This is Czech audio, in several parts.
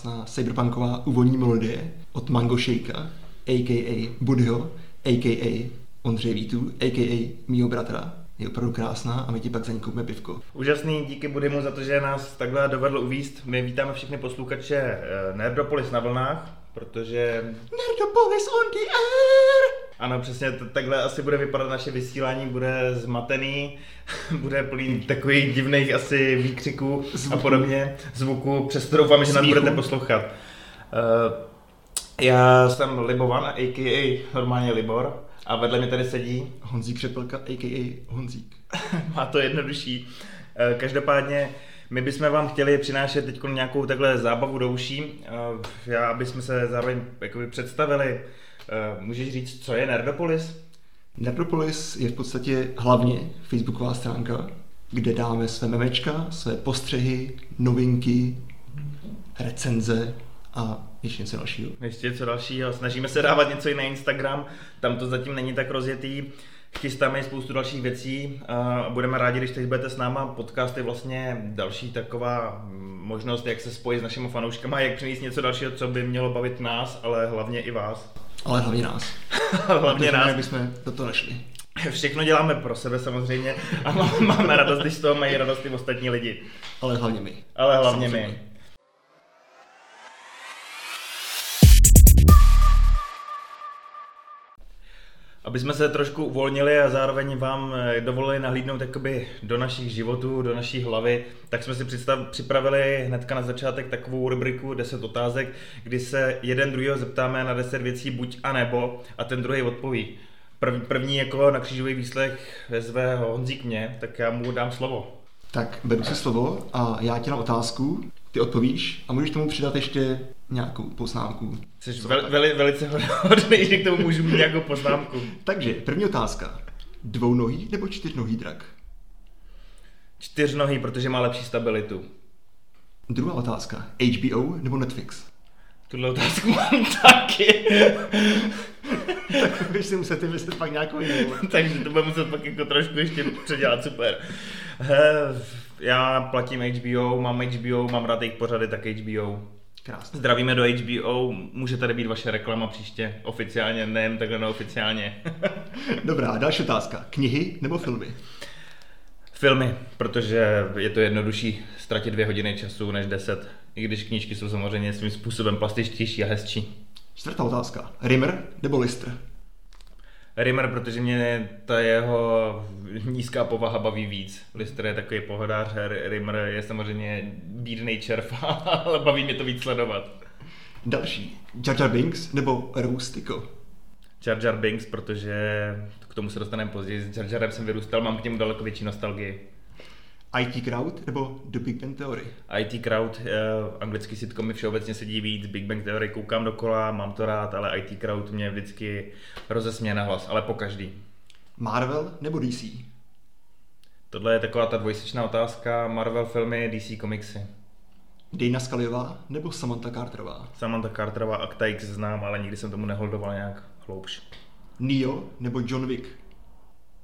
krásná cyberpunková úvodní melodie od Mango Shakea, a.k.a. Budho, a.k.a. Ondřej Vítu, a.k.a. mýho bratra. Je opravdu krásná a my ti pak za ní koupíme pivko. Úžasný, díky Budimu za to, že nás takhle dovedl uvíst. My vítáme všechny posluchače eh, Nerdopolis na vlnách, protože... Nerdopolis on the air! Ano, přesně t- takhle asi bude vypadat naše vysílání, bude zmatený, bude plný takových divných asi výkřiků Zvuku. a podobně, zvuku, přesto doufám, že nás budete poslouchat. Uh, já jsem Libovan, a.k.a. normálně Libor, a vedle mě tady sedí, Honzík Řepelka, a.k.a. Honzík. má to jednodušší. Eh, Každopádně my bychom vám chtěli přinášet teď nějakou takhle zábavu do uší. Eh, Já, aby jsme se zároveň jakoby představili, eh, můžeš říct, co je Nerdopolis? Nerdopolis je v podstatě hlavně facebooková stránka, kde dáme své memečka, své postřehy, novinky, recenze a ještě něco dalšího. Ještě něco dalšího. Snažíme se dávat něco i na Instagram, tam to zatím není tak rozjetý. Chystáme i spoustu dalších věcí a budeme rádi, když teď budete s náma. Podcast je vlastně další taková možnost, jak se spojit s našimi fanouškama, jak přinést něco dalšího, co by mělo bavit nás, ale hlavně i vás. Ale hlavně nás. hlavně Protože nás. bychom do toho nešli. Všechno děláme pro sebe samozřejmě a má- máme radost, když z toho mají radost i ostatní lidi. Ale hlavně my. Ale hlavně Samozřejmě. my. Aby jsme se trošku uvolnili a zároveň vám eh, dovolili nahlídnout jakoby do našich životů, do naší hlavy, tak jsme si představ, připravili hnedka na začátek takovou rubriku 10 otázek, kdy se jeden druhého zeptáme na 10 věcí buď a nebo a ten druhý odpoví. Prv, první jako na křížový výslech zve Honzík mě, tak já mu dám slovo. Tak beru si slovo a já ti dám otázku, ty odpovíš a můžeš tomu přidat ještě nějakou poznámku. Jsi vel, veli, velice hodný, že k tomu můžu mít nějakou poznámku. Takže, první otázka. Dvounohý nebo čtyřnohý drak? Čtyřnohý, protože má lepší stabilitu. Druhá otázka. HBO nebo Netflix? Tuhle otázku mám taky. tak budeš si muset vymyslet pak nějakou jinou. Takže to bude muset pak jako trošku ještě předělat, super. Já platím HBO, mám HBO, mám rád jejich pořady, tak HBO. Krásně. Zdravíme do HBO, může tady být vaše reklama příště, oficiálně, nejen takhle neoficiálně. Dobrá, další otázka. Knihy nebo filmy? Filmy, protože je to jednodušší ztratit dvě hodiny času než deset, i když knížky jsou samozřejmě svým způsobem plastičtější a hezčí. Čtvrtá otázka. Rimmer nebo Lister? Rimmer, protože mě ta jeho nízká povaha baví víc. Lister je takový pohodář, Rimmer je samozřejmě bídnej červ, ale baví mě to víc sledovat. Další. Jar Jar Binks nebo Rustico? Jar Jar Binks, protože k tomu se dostaneme později. S Jar Jarem jsem vyrůstal, mám k němu daleko větší nostalgii. IT Crowd nebo The Big Bang Theory? IT Crowd, eh, anglický sitcomy všeobecně sedí víc, Big Bang Theory koukám dokola, mám to rád, ale IT Crowd mě vždycky rozesměje na hlas, ale po každý. Marvel nebo DC? Tohle je taková ta dvojsečná otázka, Marvel filmy, DC komiksy. Dana Scullyová nebo Samantha Carterová? Samantha Carterová Acta X znám, ale nikdy jsem tomu neholdoval nějak hloubš. Neo nebo John Wick?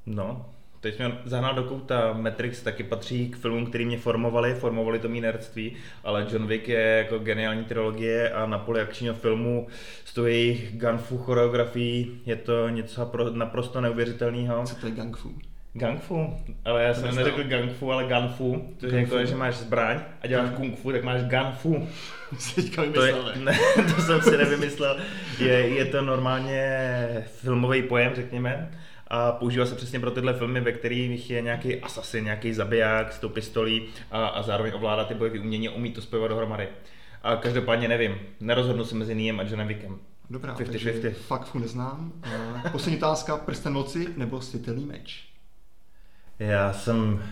No, teď mě zahnal do kouta. Matrix taky patří k filmům, který mě formovali, formovali to mý nerdství, ale John Wick je jako geniální trilogie a na poli akčního filmu s tou jejich gunfu choreografií je to něco napro- naprosto neuvěřitelného. Co to je Gang Fu? Gang fu, ale já To jsem neřekl gang fu, ale gun fu, to je jako, že máš zbraň a děláš kung fu, tak máš gun fu. Jsi teďka To, je, ne, to jsem si nevymyslel. Je, je to normálně filmový pojem, řekněme. A používá se přesně pro tyhle filmy, ve kterých je nějaký asasin, nějaký zabiják s tou pistolí a, a zároveň ovládá ty bojové umění a umí to spojovat dohromady. A každopádně nevím, nerozhodnu se mezi Niem a Johnem Wickem. Dobrá, 50-50. takže fakt fu neznám. A poslední otázka, prsten moci nebo světelný meč? Já jsem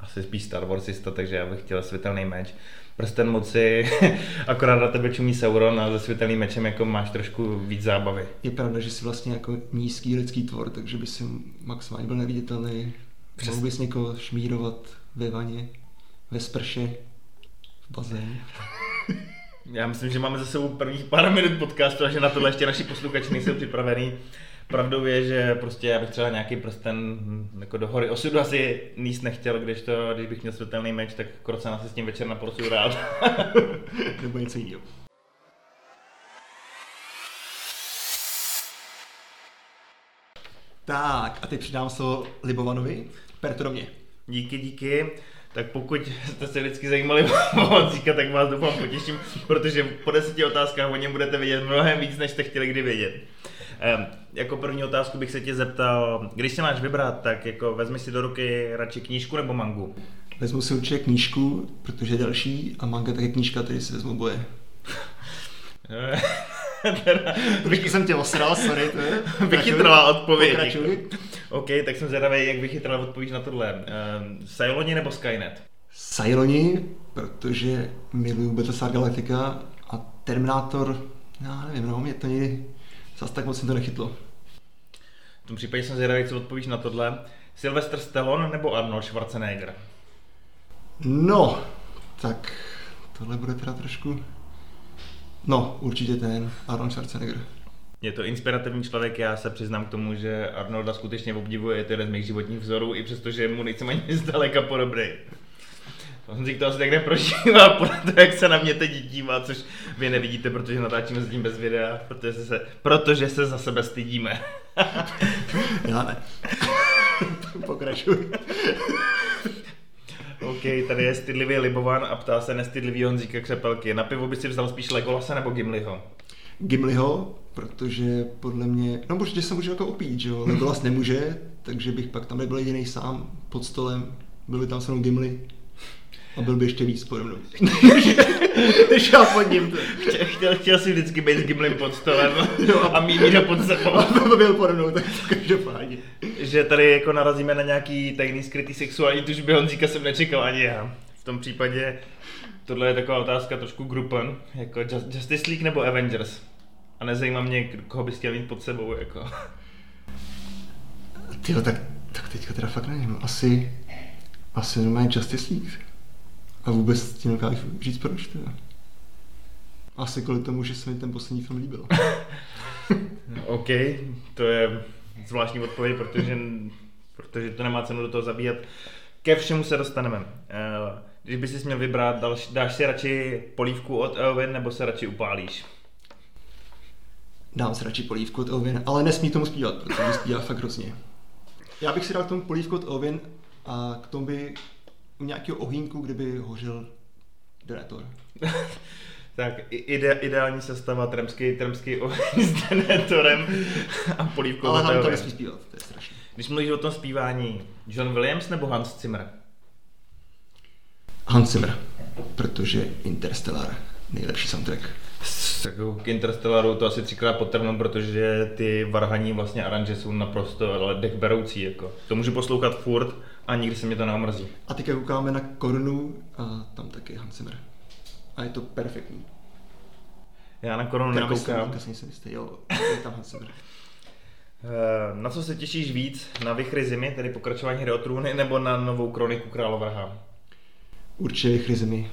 asi spíš Star Warsista, takže já bych chtěl světelný meč. Prsten moci, akorát na tebe čumí Sauron a se světelným mečem jako máš trošku víc zábavy. Je pravda, že jsi vlastně jako nízký lidský tvor, takže by si maximálně byl neviditelný. Přes- Mohl bys někoho šmírovat ve vaně, ve sprše, v bazénu. Já myslím, že máme za sebou prvních pár minut podcastu a že na tohle ještě naši posluchači nejsou připravený. Pravdou je, že prostě já bych třeba nějaký prsten jako do hory osudu asi níst nechtěl, když to, když bych měl světelný meč, tak krocena si s tím večer na porcu rád. Nebo něco jiného. Tak, a teď přidám slovo Libovanovi. Per mě. Díky, díky. Tak pokud jste se vždycky zajímali o Honzíka, tak vás doufám potěším, protože po deseti otázkách o něm budete vědět mnohem víc, než jste chtěli kdy vědět. Um, jako první otázku bych se tě zeptal, když se máš vybrat, tak jako vezmi si do ruky radši knížku nebo mangu? Vezmu si určitě knížku, protože je další a manga také knížka, tedy si vezmu boje. Trošku jsem tě osral, sorry. To je. Vychytrala odpověď. Pokračuj. OK, tak jsem zvědavý, jak vychytrala odpověď na tohle. Uh, Cyloni nebo Skynet? Cyloni, protože miluju Battlestar Galactica a Terminator, já nevím, no, mě to někdy zase tak moc to nechytlo. V tom případě jsem zvědavý, co odpovíš na tohle. Sylvester Stallone nebo Arnold Schwarzenegger? No, tak tohle bude teda trošku No, určitě ten Arnold Schwarzenegger. Je to inspirativní člověk, já se přiznám k tomu, že Arnolda skutečně obdivuje, je to jeden z mých životních vzorů, i přestože mu nejsem ani zdaleka podobný. Honzík to asi tak neprožívá podle toho, jak se na mě teď dívá, což vy nevidíte, protože natáčíme s tím bez videa, protože se, protože se za sebe stydíme. já ne. Pokračuj. OK, tady je stydlivý Libovan a ptá se nestydlivý Honzíka Křepelky. Na pivo by si vzal spíš Legolase nebo Gimliho? Gimliho, protože podle mě, no určitě se může jako opít, že jo, Legolas nemůže, takže bych pak tam nebyl jediný sám pod stolem, byli tam se mnou Gimli a byl by ještě víc pode mnou. Šel pod ním. Chtěl, chtěl, chtěl si vždycky být s Gimlim pod stolem no, a Mímíra pod sebou. A byl pode mnou, tak každopádně. Že tady jako narazíme na nějaký tajný skrytý sexuální tužby Honzíka jsem nečekal ani já. V tom případě tohle je taková otázka trošku grupen, jako Justice League nebo Avengers. A nezajímá mě, koho bys chtěl mít pod sebou, jako. Tyjo, tak, tak teďka teda fakt nevím. Asi, asi normálně Justice League. A vůbec ti nedokážu říct proč teda. Asi kvůli tomu, že se mi ten poslední film líbil. OK, to je zvláštní odpověď, protože, protože to nemá cenu do toho zabíhat. Ke všemu se dostaneme. Eh, když bys si měl vybrat, dáš si radši polívku od Elvin nebo se radši upálíš? Dám si radši polívku od Elvin, ale nesmí tomu zpívat, protože zpívá fakt hrozně. Já bych si dal k tomu polívku od Elvin a k tomu by u nějakého ohýnku, kdyby hořil denetor. tak ide, ideální sestava tremský, tremský oheň s denetorem a polívkou. Ale hlavně to nesmí zpívat, to je strašné. Když mluvíš o tom zpívání, John Williams nebo Hans Zimmer? Hans Zimmer, protože Interstellar, nejlepší soundtrack. Tak k Interstellaru to asi třikrát potrhnu, protože ty varhaní vlastně aranže jsou naprosto ale dechberoucí. Jako. To můžu poslouchat furt a nikdy se mě to neomrzí. A teďka koukáme na korunu a tam taky Hans Zimmer. A je to perfektní. Já na korunu nekoukám. Myslím, jsem jistý, jo, je tam Hans Zimmer. Eh, na co se těšíš víc? Na Vychry zimy, tedy pokračování hry o trůny, nebo na novou kroniku Královrha? Určitě Vychry zimy.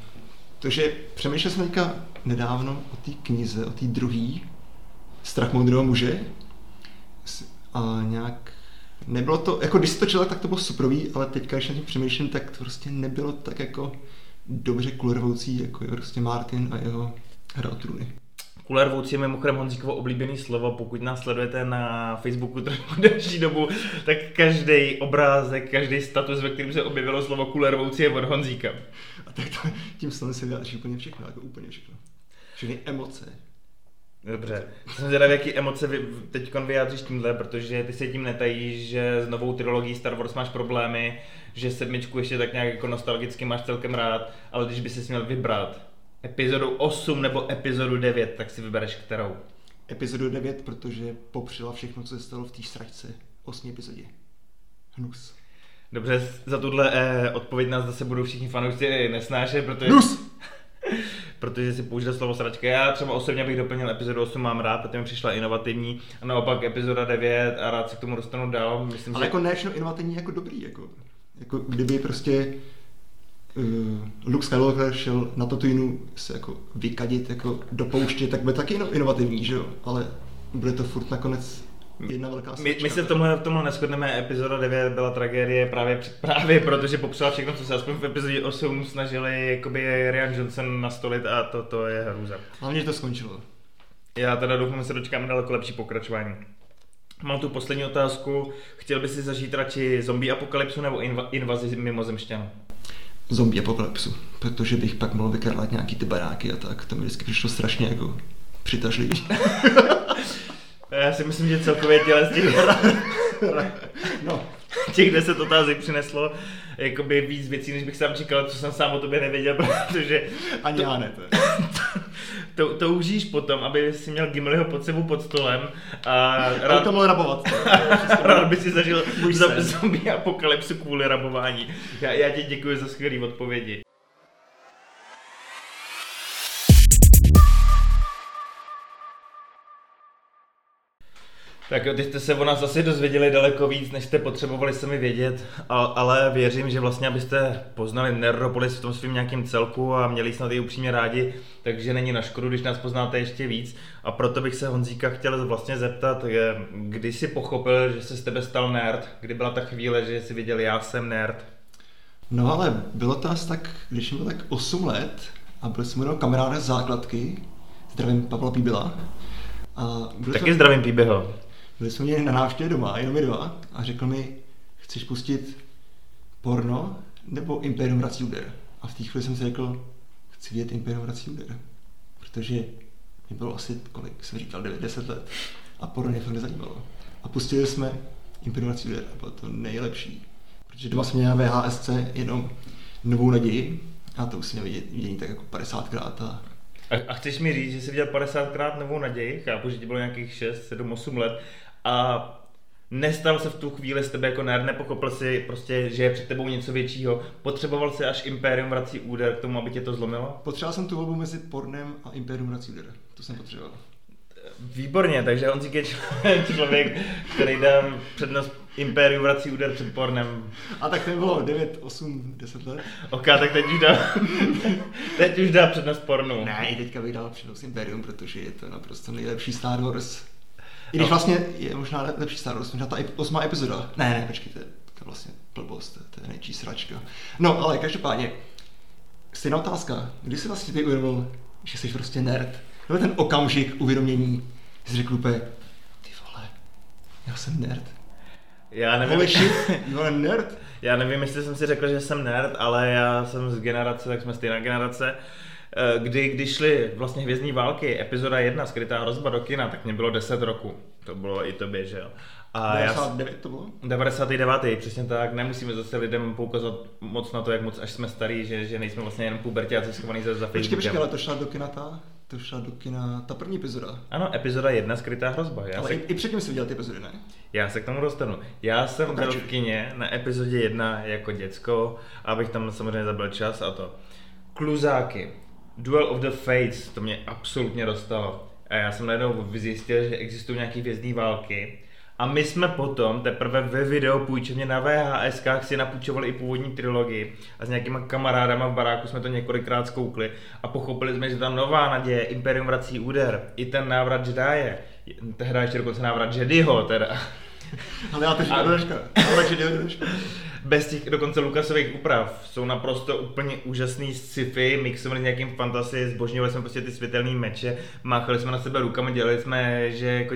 Takže přemýšlel jsem teďka nedávno o té knize, o té druhé, Strach moudrého muže. A nějak nebylo to, jako když to četl, tak to bylo suprový, ale teďka, když na tím přemýšlím, tak to prostě nebylo tak jako dobře kulervoucí, jako je prostě Martin a jeho hra o trůny. Kulervoucí je mimochodem Honzíkovo oblíbený slovo, pokud nás sledujete na Facebooku trochu delší dobu, tak každý obrázek, každý status, ve kterém se objevilo slovo kulervoucí je od Honzíka. A tak to, tím slovem se vyjádří úplně všechno, jako úplně všechno. Všechny emoce, Dobře. Jsem zvědavý, jaký emoce vy, teď vyjádříš tímhle, protože ty se tím netajíš, že s novou trilogií Star Wars máš problémy, že sedmičku ještě tak nějak jako nostalgicky máš celkem rád, ale když by si měl vybrat epizodu 8 nebo epizodu 9, tak si vybereš kterou? Epizodu 9, protože popřela všechno, co se stalo v té sračce. 8 epizodě. Hnus. Dobře, za tuhle eh, odpověď nás zase budou všichni fanoušci nesnášet, protože... Hnus! Protože si použil slovo sračka. Já třeba osobně bych doplnil epizodu 8, mám rád, protože mi přišla inovativní, a naopak epizoda 9 a rád se k tomu dostanu dál. Myslím, Ale že... jako ne inovativní jako dobrý, jako, jako kdyby prostě uh, Luke Skywalker šel na Tatooine se jako vykadit jako do pouště, tak bude taky inovativní, že jo? Ale bude to furt nakonec jedna velká My, my se v tomhle, v tomhle neschodneme, epizoda 9 byla tragédie právě, právě protože popsala všechno, co se aspoň v epizodě 8 snažili jakoby Ryan Johnson nastolit a to, to je hrůza. Hlavně, že to skončilo. Já teda doufám, že se dočkáme daleko lepší pokračování. Mám tu poslední otázku. Chtěl by si zažít radši zombie apokalypsu nebo inva- invazi mimozemšťanů? Zombie apokalypsu, protože bych pak mohl vykrádat nějaký ty baráky a tak. To mi vždycky přišlo strašně jako přitažlivý. Já si myslím, že celkově těle z těch, no, těch 10 otázek přineslo jakoby víc věcí, než bych sám čekal, co jsem sám o tobě nevěděl, protože ani já ne. To to, to užíš potom, aby si měl Gimliho pod sebou pod stolem a rád, to mohl rabovat. rád by si zažil zombie apokalypsu kvůli rabování. Já, já ti děkuji za skvělé odpovědi. Tak jo, teď jste se o nás asi dozvěděli daleko víc, než jste potřebovali sami vědět, a- ale věřím, že vlastně, abyste poznali Nerdopolis v tom svým nějakým celku a měli snad i upřímně rádi, takže není na škodu, když nás poznáte ještě víc. A proto bych se Honzíka chtěl vlastně zeptat, kdy jsi pochopil, že se z tebe stal nerd? Kdy byla ta chvíle, že jsi viděl, já jsem nerd? No ale bylo to asi tak, když bylo tak 8 let a byl jsem jenom kamarád z základky, zdravím Pavla Píbila. A Taky jsme, zdravím Píbeho. Byli jsme měli na návštěvě doma, jenom my dva, a řekl mi, chceš pustit porno nebo Imperium vrací úder? A v té chvíli jsem si řekl, chci vidět Imperium vrací úder. Protože mi bylo asi, kolik jsem říkal, 9-10 let. A porno mě fakt nezajímalo. A pustili jsme Imperium vrací úder a bylo to nejlepší. Protože doma jsme měli na VHSC jenom novou naději a to už vidět, vidění tak jako 50krát a A, a chceš mi říct, že jsi viděl 50krát novou naději, chápu, že ti bylo nějakých 6, 7, 8 let a nestal se v tu chvíli z tebe jako nerd, nepochopil si prostě, že je před tebou něco většího, potřeboval si až Imperium vrací úder k tomu, aby tě to zlomilo? potřeboval jsem tu volbu mezi pornem a Imperium vrací úder. To jsem potřeboval. Výborně, takže Honzík je člověk, který dá přednost Imperium vrací úder před pornem. A tak to bylo 9, 8, 10 let. Ok, tak teď už dá, teď už dá přednost pornu. Ne, i teďka bych dal přednost Imperium, protože je to naprosto nejlepší Star Wars. I když No. vlastně je možná le- lepší Star Wars, možná ta osmá epizoda. Ne, ne, počkejte, to je vlastně blbost, to je nejčí sračka. No, ale každopádně, stejná otázka, kdy jsi vlastně ty uvědomil, že jsi prostě nerd? Nebo ten okamžik uvědomění, jsi řekl úplně, ty vole, já jsem nerd. Já nevím, Holy shit, you are nerd? Já nevím, jestli jsem si řekl, že jsem nerd, ale já jsem z generace, tak jsme stejná generace. Eh, Kdy, když šly vlastně Hvězdní války, epizoda 1, skrytá hrozba do kina, tak mě bylo 10 roku. To bylo i tobě, že jo? A já, 99 to bylo? 99. přesně tak, nemusíme zase lidem poukazovat moc na to, jak moc až jsme starý, že, že nejsme vlastně jenom pubertáci schovaný za, za Počkej, počkej, ale to šla do kina ta, to šla do kina ta první epizoda. Ano, epizoda 1, skrytá hrozba. Já, Ale se, i, i předtím jsi viděl ty epizody, ne? já se k tomu dostanu. Já jsem byl Pokračuj. v kině na epizodě 1 jako děcko, abych tam samozřejmě zabil čas a to. Kluzáky. Duel of the Fates, to mě absolutně dostalo. A já jsem najednou zjistil, že existují nějaké hvězdní války. A my jsme potom teprve ve videu půjčovně na VHS si napůjčovali i původní trilogii. A s nějakýma kamarádama v baráku jsme to několikrát zkoukli. A pochopili jsme, že ta nová naděje, Imperium vrací úder, i ten návrat Jedi, tehdy ještě dokonce návrat Jediho teda, Ale já to říkám A- do bez těch dokonce Lukasových úprav jsou naprosto úplně úžasný sci-fi, mixovaný s nějakým fantasy, zbožňovali jsme prostě ty světelné meče, máchali jsme na sebe rukama, dělali jsme, že jako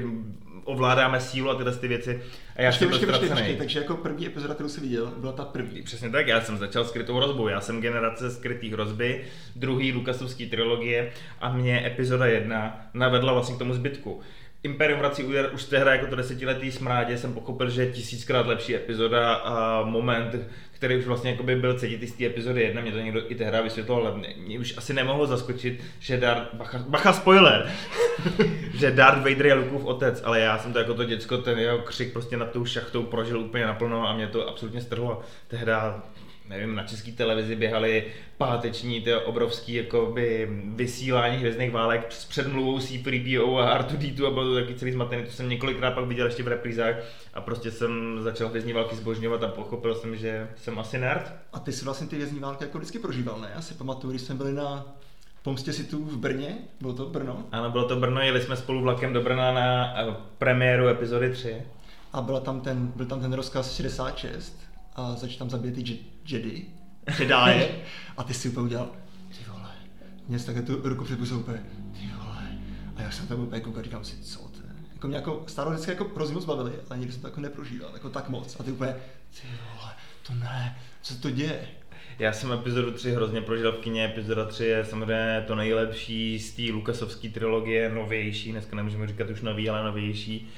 ovládáme sílu a tyhle ty věci. A já Počkej, jsem počkej, počkej, počkej, takže jako první epizoda, kterou jsi viděl, byla ta první. Přesně tak, já jsem začal skrytou hrozbou. Já jsem generace skrytých hrozby, druhý Lukasovský trilogie a mě epizoda 1 navedla vlastně k tomu zbytku. Imperium vrací úder už tehdy jako to desetiletý smrádě jsem pochopil, že je tisíckrát lepší epizoda a moment, který už vlastně jakoby byl cítit z té epizody 1, mě to někdo i tehdy vysvětloval, ale mě, mě už asi nemohlo zaskočit, že Darth, bacha, bacha spoiler, že Darth Vader je Lukův otec, ale já jsem to jako to děcko, ten jeho křik prostě nad tou šachtou prožil úplně naplno a mě to absolutně strhlo. Tehdy nevím, na české televizi běhaly páteční ty obrovský jakoby, vysílání hvězdných válek s předmluvou C-3PO a R2D2 a bylo to taky celý zmatený, to jsem několikrát pak viděl ještě v reprízách a prostě jsem začal hvězdní války zbožňovat a pochopil jsem, že jsem asi nerd. A ty jsi vlastně ty vězní války jako vždycky prožíval, ne? Já si pamatuju, když jsme byli na Pomstě si tu v Brně, bylo to Brno. Ano, bylo to Brno, jeli jsme spolu vlakem do Brna na eh, premiéru epizody 3. A byla tam ten, byl tam ten rozkaz 66 a začal tam zabít ty Je- Jedi, Jedi, a ty si úplně udělal, ty vole, mě takhle tu ruku přepustil úplně, ty vole, a já jsem tam úplně koukal, říkám si, co to je. Jako mě jako starou vždycky jako hrozně moc bavili, ale nikdy jsem to jako neprožíval, jako tak moc. A ty úplně, ty vole, to ne, co to děje? Já jsem epizodu 3 hrozně prožil v kině, epizoda 3 je samozřejmě to nejlepší z té Lukasovské trilogie, novější, dneska nemůžeme říkat už nový, ale novější.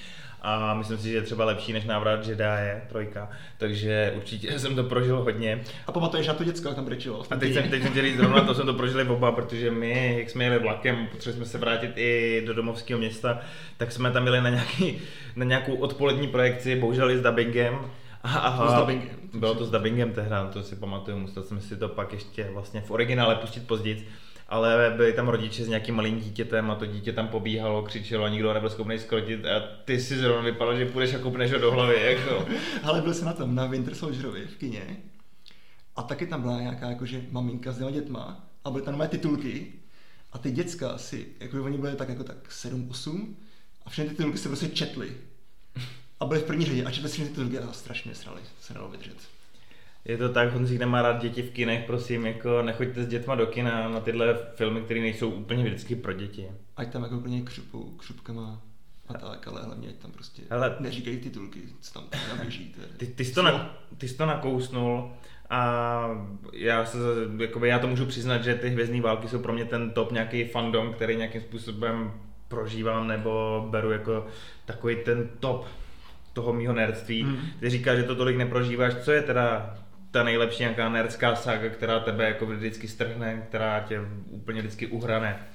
A myslím si, že je třeba lepší než návrat Jedi, trojka, takže určitě jsem to prožil hodně. A pamatuješ na to děcko, jak tam brečilo? A teď jsem, teď jsem říct, zrovna to jsem to prožili oba, protože my, jak jsme jeli vlakem, potřebovali jsme se vrátit i do domovského města, tak jsme tam jeli na, nějaký, na nějakou odpolední projekci, bohužel i s dubbingem. A, a, S dubbingem. Bylo to s dubbingem tehdy, to si pamatuju, musel jsem si to pak ještě vlastně v originále pustit později. Ale byli tam rodiče s nějakým malým dítětem a to dítě tam pobíhalo, křičelo a nikdo nebyl schopný skrotit a ty si zrovna vypadal, že půjdeš a koupneš ho do hlavy. Jako. Ale byl jsem na tom, na Winter Soldierovi v kině. A taky tam byla nějaká jakože maminka s dvěma dětma a byly tam moje titulky. A ty děcka si, jako oni byli tak jako tak 7-8 a všechny ty titulky se prostě četly. A byly v první řadě a četli si ty titulky a strašně srali, se nedalo vydržet. Je to tak, Honzík nemá rád děti v kinech, prosím, jako nechoďte s dětma do kina na tyhle filmy, které nejsou úplně vždycky pro děti. Ať tam jako úplně křupou, křupkama a tak, ale hlavně ať tam prostě Hele. neříkají titulky, co tam, tam běží. Ty, ty, jsi to na, ty jsi to nakousnul a já, se, jakoby, já to můžu přiznat, že ty hvězdní války jsou pro mě ten top nějaký fandom, který nějakým způsobem prožívám nebo beru jako takový ten top toho mýho nerdství. Mhm. Ty říkáš, že to tolik neprožíváš. Co je teda ta nejlepší nějaká nerdská saga, která tebe jako vždycky strhne, která tě úplně vždycky uhrane?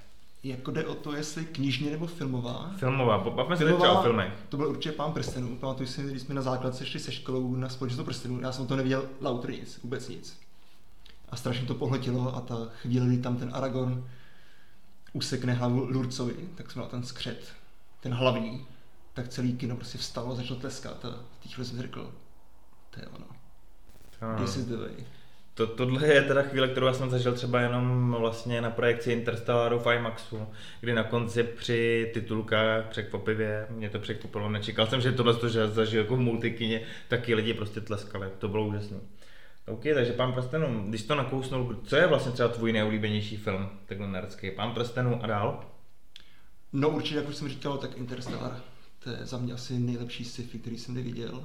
Jako jde o to, jestli knižně nebo filmová. Filmová, bavme se teď třeba o filmech. To byl určitě pán prstenů. Pamatuju si, když jsme na základce šli se školou na společnost prstenů, já jsem to neviděl lauter nic, vůbec nic. A strašně to pohltilo a ta chvíle, kdy tam ten Aragorn usekne hlavu Lurcovi, tak jsme na ten skřet, ten hlavní, tak celý kino prostě vstalo a začalo tleskat a v té chvíli jsem řekl, to je ono, this is the way. To, tohle je teda chvíle, kterou já jsem zažil třeba jenom vlastně na projekci Interstellaru v IMAXu, kdy na konci při titulkách překvapivě mě to překvapilo. Nečekal jsem, že tohle to, že zažil jako v multikině, taky lidi prostě tleskali. To bylo úžasné. OK, takže Pán prstenů, když to nakousnul, co je vlastně třeba tvůj nejoblíbenější film, takhle nerdský? Pán prstenů a dál? No určitě, jak už jsem říkal, tak Interstellar. To je za mě asi nejlepší sci-fi, který jsem kdy viděl.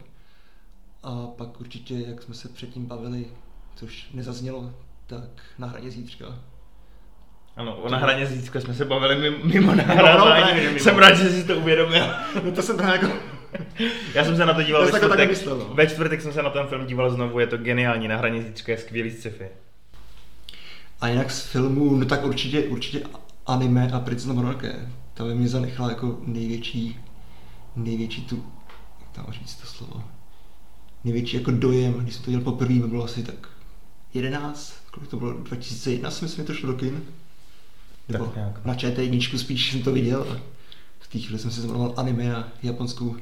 A pak určitě, jak jsme se předtím bavili, což nezaznělo, tak na hraně zítřka. Ano, o na hraně zítřka jsme se bavili mimo, mimo nahrávání. ne, mimo. Jsem rád, že jsi to uvědomil. No to jsem právě jako... Já jsem se na to díval ve čtvrtek. no. Ve čtvrtek jsem se na ten film díval znovu, je to geniální, na hraně zítřka je skvělý sci-fi. A jinak z filmů, no tak určitě, určitě anime a Princess Mononoke. To by mě zanechala jako největší, největší tu, jak tam říct to slovo, největší jako dojem, když jsem to dělal poprvé, mi bylo asi tak 11, kolik to bylo, 2001 si myslím, že to šlo do kin. Nebo na ČT1 spíš jsem to viděl. a V té chvíli jsem si zvolil anime a japonskou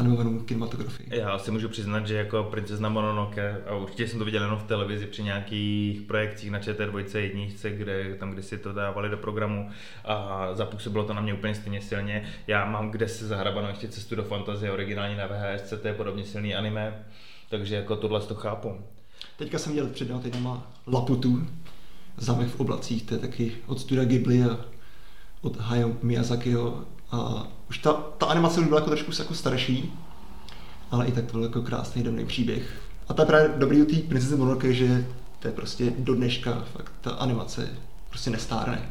animovanou kinematografii. Já si můžu přiznat, že jako princezna Mononoke, a určitě jsem to viděl jenom v televizi při nějakých projekcích na ČT2 jedničce, kde tam kdysi to dávali do programu a zapůsobilo to na mě úplně stejně silně. Já mám kde se zahrabanou ještě cestu do fantazie, originální na VHS, to je podobně silný anime, takže jako tohle to chápu. Teďka jsem viděl před týdnama Laputu, Zámek v oblacích, to je taky od studia Ghibli a od Hayao Miyazakiho. A už ta, ta animace už byla jako trošku jako starší, ale i tak to byl jako krásný, dobrý příběh. A to je právě dobrý u té princeze Mononoke, že to je prostě do dneška fakt ta animace prostě nestárne.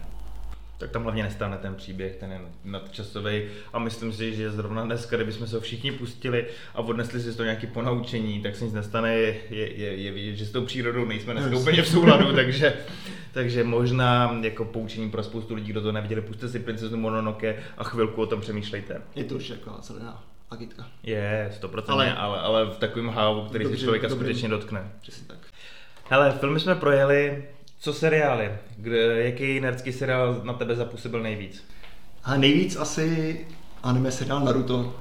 Tak tam hlavně nestane ten příběh, ten je nadčasový a myslím si, že zrovna dneska, kdybychom se ho všichni pustili a odnesli si z toho nějaké ponaučení, tak se nic nestane, je, je, je vidět, že s tou přírodou nejsme dneska úplně v souladu, takže, takže možná jako poučení pro spoustu lidí, kdo to neviděli, puste si princeznu Mononoke a chvilku o tom přemýšlejte. Je to určitě jako zelená agitka. Je, 100%, Ale- ale, ale, v takovém hávu, který Dobře, se člověka dobrý. skutečně dotkne. Přesně tak. Hele, filmy jsme projeli, co seriály? Kde, jaký nerdský seriál na tebe zapůsobil nejvíc? A nejvíc asi anime seriál Naruto.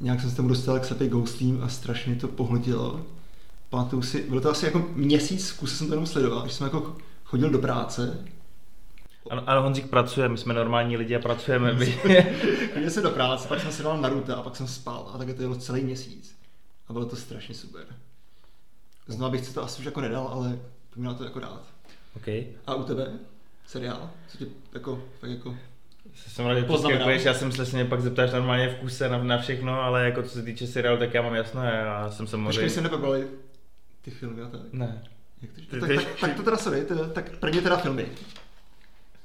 Nějak jsem se tomu dostal k Seppi Ghostlím a strašně to pohltilo. Pamatuju si, bylo to asi jako měsíc, v kuse jsem to jenom sledoval, když jsem jako chodil do práce Ano, ale Honzík pracuje, my jsme normální lidi a pracujeme. My. Chodil jsem do práce, pak jsem si dal Naruto a pak jsem spal a tak to jelo celý měsíc. A bylo to strašně super. Znovu bych si to asi už jako nedal, ale měla to jako dát. Okay. A u tebe? Seriál? Co tě jako, tak jako jsem rád, že já jsem že mě pak zeptáš normálně v kuse na, na všechno, ale jako co se týče seriálu, tak já mám jasno, já jsem samozřejmě... Počkej, jsem nepobrali ty filmy a tak. Ne. Jak to, ty, tak, tak, tak, to teda sorry, teda, tak prvně teda filmy.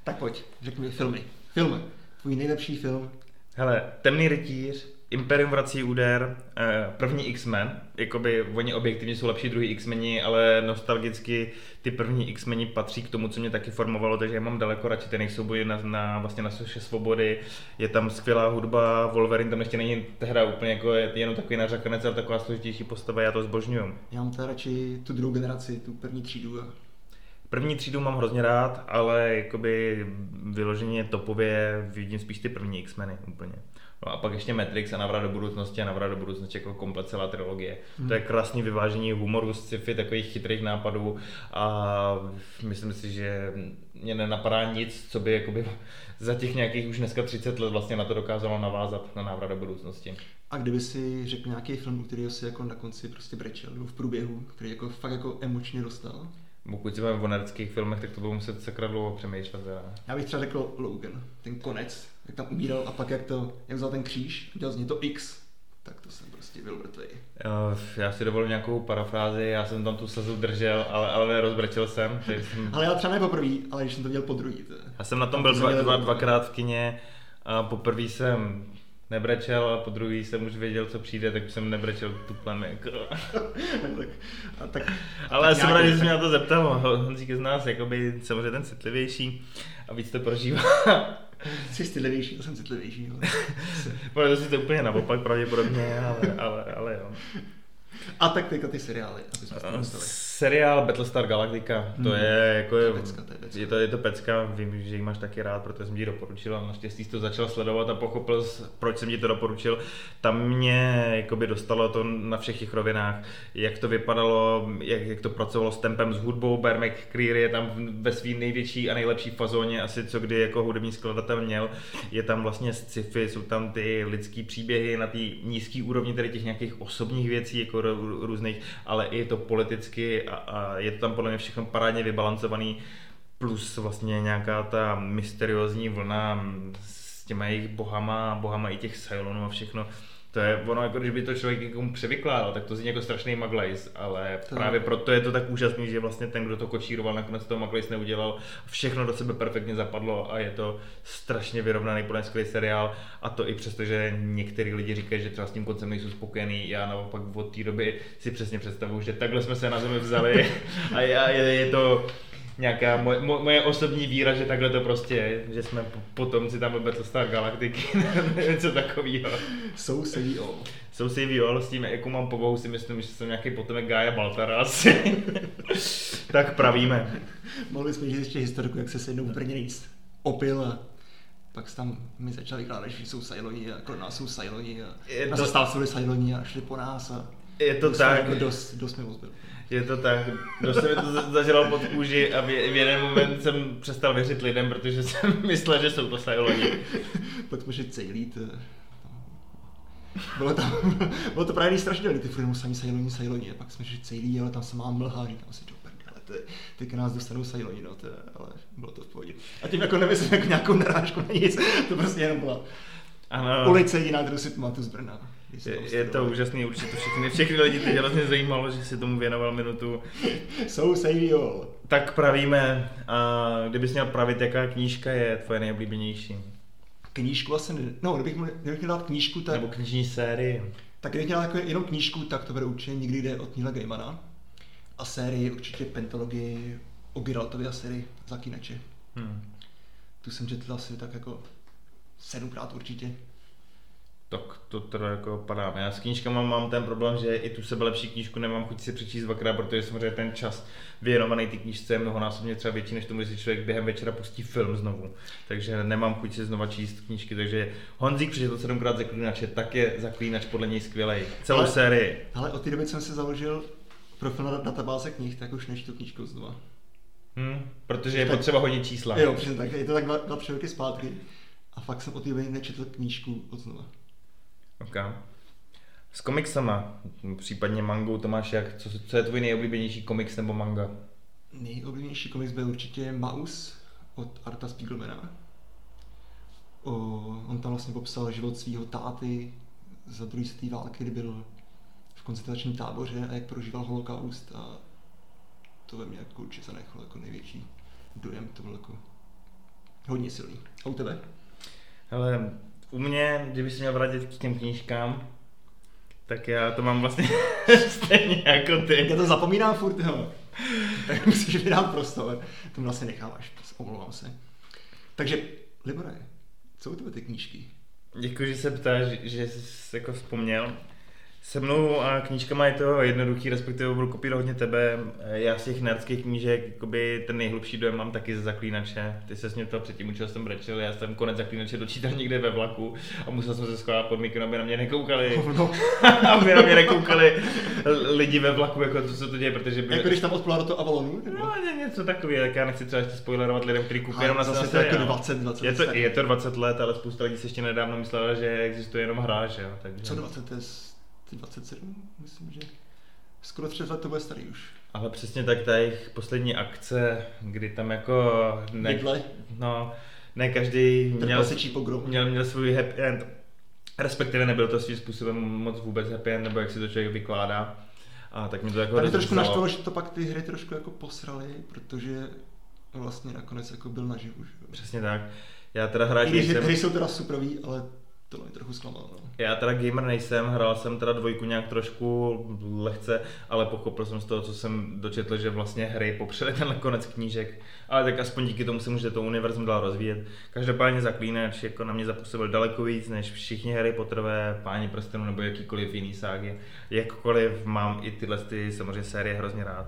Tak pojď, řekni mi filmy. Filmy. Tvůj nejlepší film. Hele, Temný rytíř, Imperium vrací úder, eh, první X-Men, jakoby oni objektivně jsou lepší druhý X-meni, ale nostalgicky ty první X-meni patří k tomu, co mě taky formovalo, takže já mám daleko radši ten souboj na, na, vlastně na Soše svobody, je tam skvělá hudba, Wolverine tam ještě není hra úplně jako je jenom takový nařakanec, ale taková složitější postava, já to zbožňuju. Já mám teda radši tu druhou generaci, tu první třídu. První třídu mám hrozně rád, ale jakoby vyloženě topově vidím spíš ty první X-meny úplně. No a pak ještě Matrix a Navrat do budoucnosti a Navrat do budoucnosti jako komplet celá trilogie. Hmm. To je krásný vyvážení humoru, sci-fi, takových chytrých nápadů a myslím si, že mě nenapadá nic, co by jakoby za těch nějakých už dneska 30 let vlastně na to dokázalo navázat na návrat do budoucnosti. A kdyby si řekl nějaký film, který si jako na konci prostě brečel, nebo v průběhu, který jako fakt jako emočně dostal? Pokud se bavíme o nerdských filmech, tak to budu muset sakra dlouho přemýšlet. Já bych třeba řekl Logan, ten konec, jak tam umíral a pak jak to, jak vzal ten kříž, udělal z něj to X, tak to jsem prostě byl mrtvý. Já si dovolím nějakou parafrázi, já jsem tam tu slzu držel, ale, ale rozbrečel jsem. jsem... ale já třeba ne poprvé, ale když jsem to dělal po druhý. To... Já jsem na tom byl dva, dva, dvakrát v kině a poprvé jsem nebrečel a po druhý jsem už věděl, co přijde, tak jsem nebrečel tuplem. Jako. tak, a tak, Ale já jsem rád, že jsi mě na to zeptal. Honzík je z nás jakoby samozřejmě ten citlivější a víc to prožívá. Jsi citlivější, to jsem citlivější. Ale... to si to úplně naopak pravděpodobně, ale, ale, ale jo. A tak teďka ty seriály, aby jsme uh, Seriál Battlestar Galactica, to hmm. je jako... Je, to je, pecka, to je, pecka. je, to, je to pecka, vím, že ji máš taky rád, protože jsem ti doporučil a naštěstí jsi to začal sledovat a pochopil, proč jsem ti to doporučil. Tam mě jakoby dostalo to na všech těch rovinách, jak to vypadalo, jak, jak to pracovalo s tempem, s hudbou, Bear McCreary je tam ve své největší a nejlepší fazóně asi, co kdy jako hudební skladatel měl. Je tam vlastně sci-fi, jsou tam ty lidský příběhy na té nízké úrovni, tedy těch nějakých osobních věcí, jako různých, ale i to politicky a, a je to tam podle mě všechno parádně vybalancovaný, plus vlastně nějaká ta mysteriózní vlna s těma jejich bohama, bohama i těch Cylonů a všechno to je ono, jako když by to člověk někomu převykládal, tak to zní jako strašný maglajs, ale to právě je. proto je to tak úžasný, že vlastně ten, kdo to kočíroval, nakonec toho maglajs neudělal. Všechno do sebe perfektně zapadlo a je to strašně vyrovnaný, plně skvělý seriál. A to i přesto, že některý lidi říkají, že třeba s tím koncem nejsou spokojení. Já naopak od té doby si přesně představuju, že takhle jsme se na zemi vzali a je, je to nějaká moje, moje osobní víra, že takhle to prostě je, že jsme potomci tam Battlestar Galactiky, něco takového. Jsou se all. Jsou se all, s tím, jako mám povahu, si myslím, že jsem nějaký potomek Gaia Baltara asi. tak pravíme. Mohli jsme říct ještě historiku, jak se se jednou v Brně jíst opil a pak tam mi začali vykládat, že jsou Sajloni a kolem nás jsou Sajloni a, je to... a zastávali Sajloni a šli po nás a je to tak. Jako dost, dost mi ozbyl. Je to tak, dost se mi to zažilo pod kůži a v, v jeden moment jsem přestal věřit lidem, protože jsem myslel, že jsou to sajloni. Pak jsme šli cejlít. Bylo, tam, bylo to právě strašně, ty furt sami sajloni, sajloni, a pak jsme šli cejlí, ale tam se má mlha, říkám si, do prdele, ty, nás dostanou sajloni, no, to, ale bylo to v pohodě. A tím jako nemyslím jako nějakou narážku na nic, to prostě jenom byla ano. ulice jiná, kterou si pamatuju z Brna. Je, je to úžasný, určitě to všechny, všechny lidi teď hrozně zajímalo, že si tomu věnoval minutu. So say all. Tak pravíme, a kdybys měl pravit, jaká knížka je tvoje nejoblíbenější? Knížku asi ne, no, kdybych, kdybych měl dát knížku, tak... Nebo knižní sérii. Tak kdybych měl jako jenom knížku, tak to bude určitě nikdy jde od Nila Gaimana. A sérii určitě Pentalogii o Geraltovi a sérii Zakýnače. Hmm. Tu jsem četl asi tak jako sedmkrát určitě. Tak to teda jako padá. Já s knížkama mám ten problém, že i tu sebe lepší knížku nemám chuť si přečíst dvakrát, protože samozřejmě ten čas věnovaný té knížce je mnohonásobně třeba větší, než tomu, že člověk během večera pustí film znovu. Takže nemám chuť si znova číst knížky, takže Honzík přečetl sedmkrát zaklínače, tak je zaklínač podle něj skvělý. Celou ale, sérii. Ale od té doby jsem si založil profil na databáze knih, tak už nečtu knížku znova. Hmm, protože je tak, potřeba hodit čísla. Jo, přesně tak. Je to tak dva, dva tři roky zpátky. A fakt jsem od té doby nečetl knížku od znova. Ok. S komiksama, případně mangou, Tomáš, jak, co, co je tvůj nejoblíbenější komiks nebo manga? Nejoblíbenější komiks byl určitě Maus od Arta Spiegelmana. O, on tam vlastně popsal život svého táty za druhé světové války, kdy byl v koncentračním táboře a jak prožíval holokaust a to ve mně jako určitě zanechalo jako největší dojem, to bylo jako hodně silný. A u tebe? Hele, u mě, kdyby se měl vrátit k těm knížkám, tak já to mám vlastně stejně jako ty. Já to zapomínám furt, jo. Tak musíš mi dát prostor. To vlastně necháváš, omlouvám se. Takže, Libore, co u tebe ty knížky? Děkuji, že se ptáš, že jsi jako vzpomněl. Se mnou a knížkama je to jednoduchý, respektive budu kopírovat hodně tebe. Já z těch nerdských knížek, jakoby ten nejhlubší dojem mám taky ze Zaklínače. Ty se mě to předtím učil, jsem brečel, já jsem konec Zaklínače dočítal někde ve vlaku a musel jsem se schovat pod mikro, aby na mě nekoukali. No. aby na mě nekoukali lidi ve vlaku, jako co se to děje, protože... By... Jako když tam odplula do toho Avalonu? No, něco takového, tak já nechci třeba ještě spoilerovat lidem, kteří kupují jenom na zase to jako 20, 20 je to, je to 20 let, ale spousta lidí se ještě nedávno myslela, že existuje jenom hra, že jo. Takže... Co 20? To je 27, myslím, že skoro 3 let to bude starý už. Ale přesně tak ta jejich poslední akce, kdy tam jako... Ne, Bydle. no, ne každý měl, měl, měl svůj happy end. Respektive nebyl to svým způsobem moc vůbec happy end, nebo jak si to člověk vykládá. A tak mi to jako Tady trošku naštvalo, že to pak ty hry trošku jako posrali, protože vlastně nakonec jako byl naživu. Že? Přesně tak. Já teda hráč jsem... Hry jsou teda superový, ale to mě trochu zklamalo. No. Já teda gamer nejsem, hrál jsem teda dvojku nějak trošku lehce, ale pochopil jsem z toho, co jsem dočetl, že vlastně hry popřeli ten konec knížek, ale tak aspoň díky tomu se může to univerzum dál rozvíjet. Každopádně zaklínač jako na mě zapůsobil daleko víc než všichni hry Potterové, Páni prstenů nebo jakýkoliv jiný ságy. Jakkoliv mám i tyhle ty samozřejmě série hrozně rád.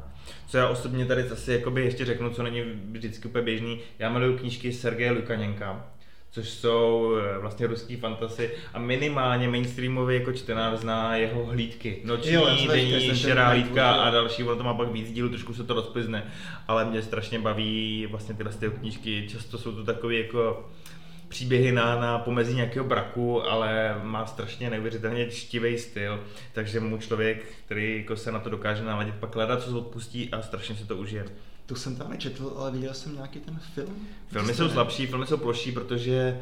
Co já osobně tady zase ještě řeknu, co není vždycky úplně běžný, já miluju knížky Sergeje Lukaněnka, což jsou eh, vlastně ruský fantasy a minimálně mainstreamový jako čtenář zná jeho hlídky. Noční, jo, denní, šerá hlídka a další, ono to má pak víc dílů, trošku se to rozplizne, ale mě strašně baví vlastně tyhle ty knížky, často jsou to takové jako příběhy na, na pomezí nějakého braku, ale má strašně neuvěřitelně čtivý styl, takže mu člověk, který jako se na to dokáže naladit, pak hledá, co odpustí a strašně se to užije. To jsem tam nečetl, ale viděl jsem nějaký ten film. Filmy jsou slabší, filmy jsou ploší, protože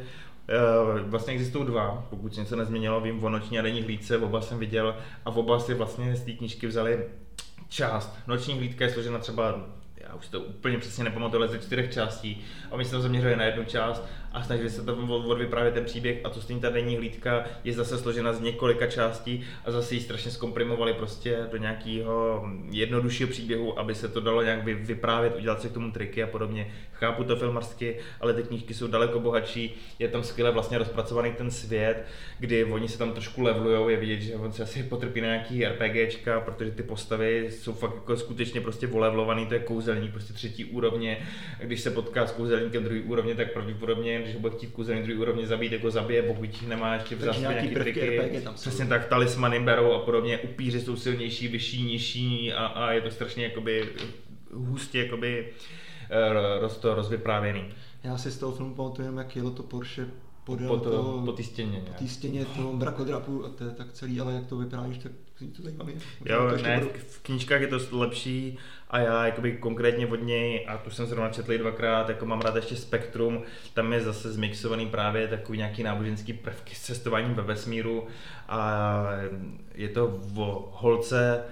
Uh, vlastně existují dva, pokud se něco nezměnilo, vím o noční a denní hlídce, oba jsem viděl a v oba si vlastně z té knížky vzali část. Noční hlídka je složena třeba já už to úplně přesně nepamatuju, ale ze čtyřech částí a oni se tam zaměřili na jednu část a snažili se tam odvyprávět ten příběh a to stejně ta denní hlídka je zase složena z několika částí a zase ji strašně zkomprimovali prostě do nějakého jednoduššího příběhu, aby se to dalo nějak vyprávět, udělat si k tomu triky a podobně. Chápu to filmarsky, ale ty knížky jsou daleko bohatší, je tam skvěle vlastně rozpracovaný ten svět, kdy oni se tam trošku levlujou, je vidět, že on se asi potrpí na nějaký RPGčka, protože ty postavy jsou fakt jako skutečně prostě volevlovaný, to je kouzelník, prostě třetí úrovně, když se potká s kouzelníkem druhý úrovně, tak pravděpodobně když ho bude chtít kuzený druhý úrovně zabít, jako zabije, pokud nemá ještě v zásobě nějaký, nějaký triky. Přesně tak, talismany berou a podobně, upíři jsou silnější, vyšší, nižší a, a je to strašně jakoby hustě jakoby eh, roz, to rozvyprávěný. Já si z toho filmu pamatuju, jak jelo to Porsche podél po, to, to, po té stěně. Po té stěně toho mrakodrapu a to je tak celý, ale jak to vypadá, když tak to zajímavé. Jo, ne, budu... v knížkách je to lepší a já jakoby konkrétně od něj, a tu jsem zrovna četl dvakrát, jako mám rád ještě Spektrum, tam je zase zmixovaný právě takový nějaký náboženský prvky s cestováním ve vesmíru a je to o holce,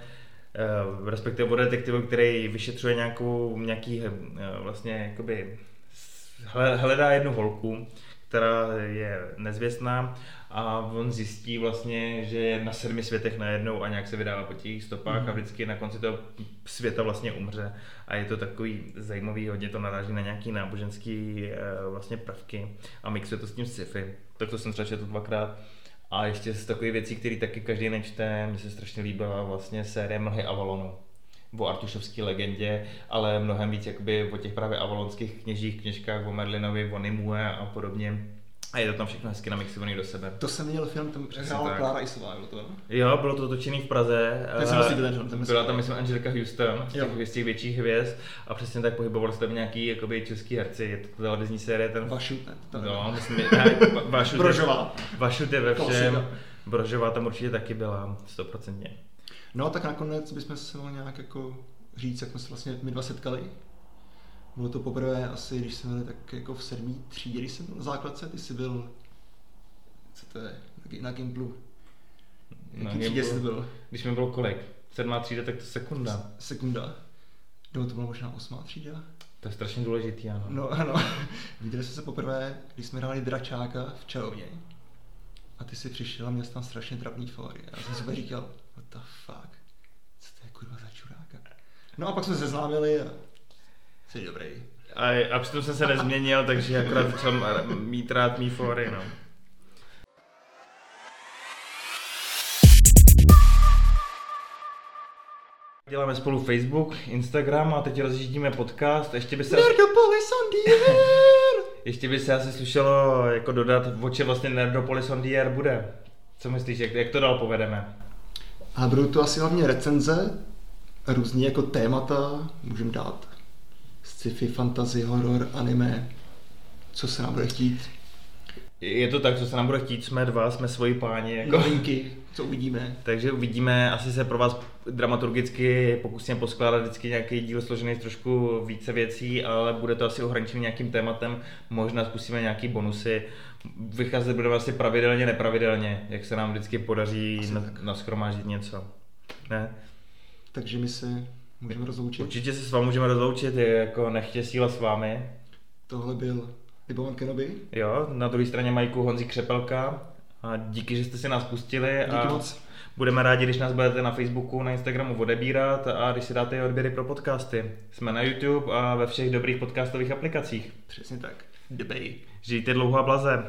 eh, respektive o detektivu, který vyšetřuje nějakou, nějaký eh, vlastně jakoby hledá jednu holku, která je nezvěstná a on zjistí vlastně, že je na sedmi světech najednou a nějak se vydává po těch stopách mm. a vždycky na konci toho světa vlastně umře a je to takový zajímavý, hodně to naráží na nějaký náboženský eh, vlastně prvky a mixuje to s tím sci-fi. Tak to jsem třeba četl dvakrát. A ještě z takových věcí, které taky každý nečte, mně se strašně líbila vlastně série Mlhy Avalonu o Artušovské legendě, ale mnohem víc jakoby o těch právě avalonských kněžích, kněžkách, o Merlinovi, o Nimue a podobně. A je to tam všechno hezky namixovaný do sebe. To jsem měl film, tam přehrála. Klára Isová, bylo to? no? Jo, bylo to točený v Praze. Tak jsem viděl ten film, ten Byla tam, myslím, Angelika Houston, z těch, z těch větších hvězd a přesně tak pohybovali se tam nějaký jakoby, český herci. Je to televizní série, ten... Vašut, ne? To. No, myslím, ne, Vašut, Brožová. Vašut je ve všem. Brožová tam určitě taky byla, stoprocentně. No tak nakonec bychom se mohli nějak jako říct, jak jsme se vlastně my dva setkali. Bylo to poprvé asi, když jsme byli tak jako v sedmý třídě, když jsem byl na základce, ty jsi byl, co to je, na gi- na Gimplu. Na třídě Gimplu? jsi byl? Když mi bylo kolik? Sedmá třída, tak to sekunda. Sekunda. Nebo to byla možná osmá třída? To je strašně důležitý, ano. No ano, viděli jsme se poprvé, když jsme hráli dračáka v čarovně. A ty jsi přišel a měl tam strašně trapný fóry. A já jsem si říkal, what the fuck, co to je kurva za čuráka. No a pak jsme se seznámili a jsi dobrý. A, a přitom jsem se nezměnil, takže akorát začal mít rád mý fóry, no. Děláme spolu Facebook, Instagram a teď rozjíždíme podcast. Ještě by se, Nerdopolis on the air! ještě by se asi slušelo jako dodat, o čem vlastně Nerdopolis on the air bude. Co myslíš, jak, jak to dál povedeme? A budou to asi hlavně recenze, různý jako témata, můžeme dát sci-fi, fantasy, horor, anime, co se nám bude chtít, Je to tak, co se nám bude chtít, jsme dva, jsme svoji páni. Jako. novinky, co uvidíme. Takže uvidíme, asi se pro vás dramaturgicky pokusíme poskládat vždycky nějaký díl složený z trošku více věcí, ale bude to asi ohraničený nějakým tématem, možná zkusíme nějaký bonusy. Vycházet budeme asi pravidelně, nepravidelně, jak se nám vždycky podaří Asi na, naschromáždit něco. Ne? Takže my se můžeme rozloučit. Určitě se s vámi můžeme rozloučit, jako nechtě síla s vámi. Tohle byl Libovan Kenobi. Jo, na druhé straně Majku Honzi Křepelka. A díky, že jste si nás pustili. Díky a moc. Budeme rádi, když nás budete na Facebooku, na Instagramu odebírat a když si dáte i odběry pro podcasty. Jsme na YouTube a ve všech dobrých podcastových aplikacích. Přesně tak. Debej. Žijte dlouho a blaze.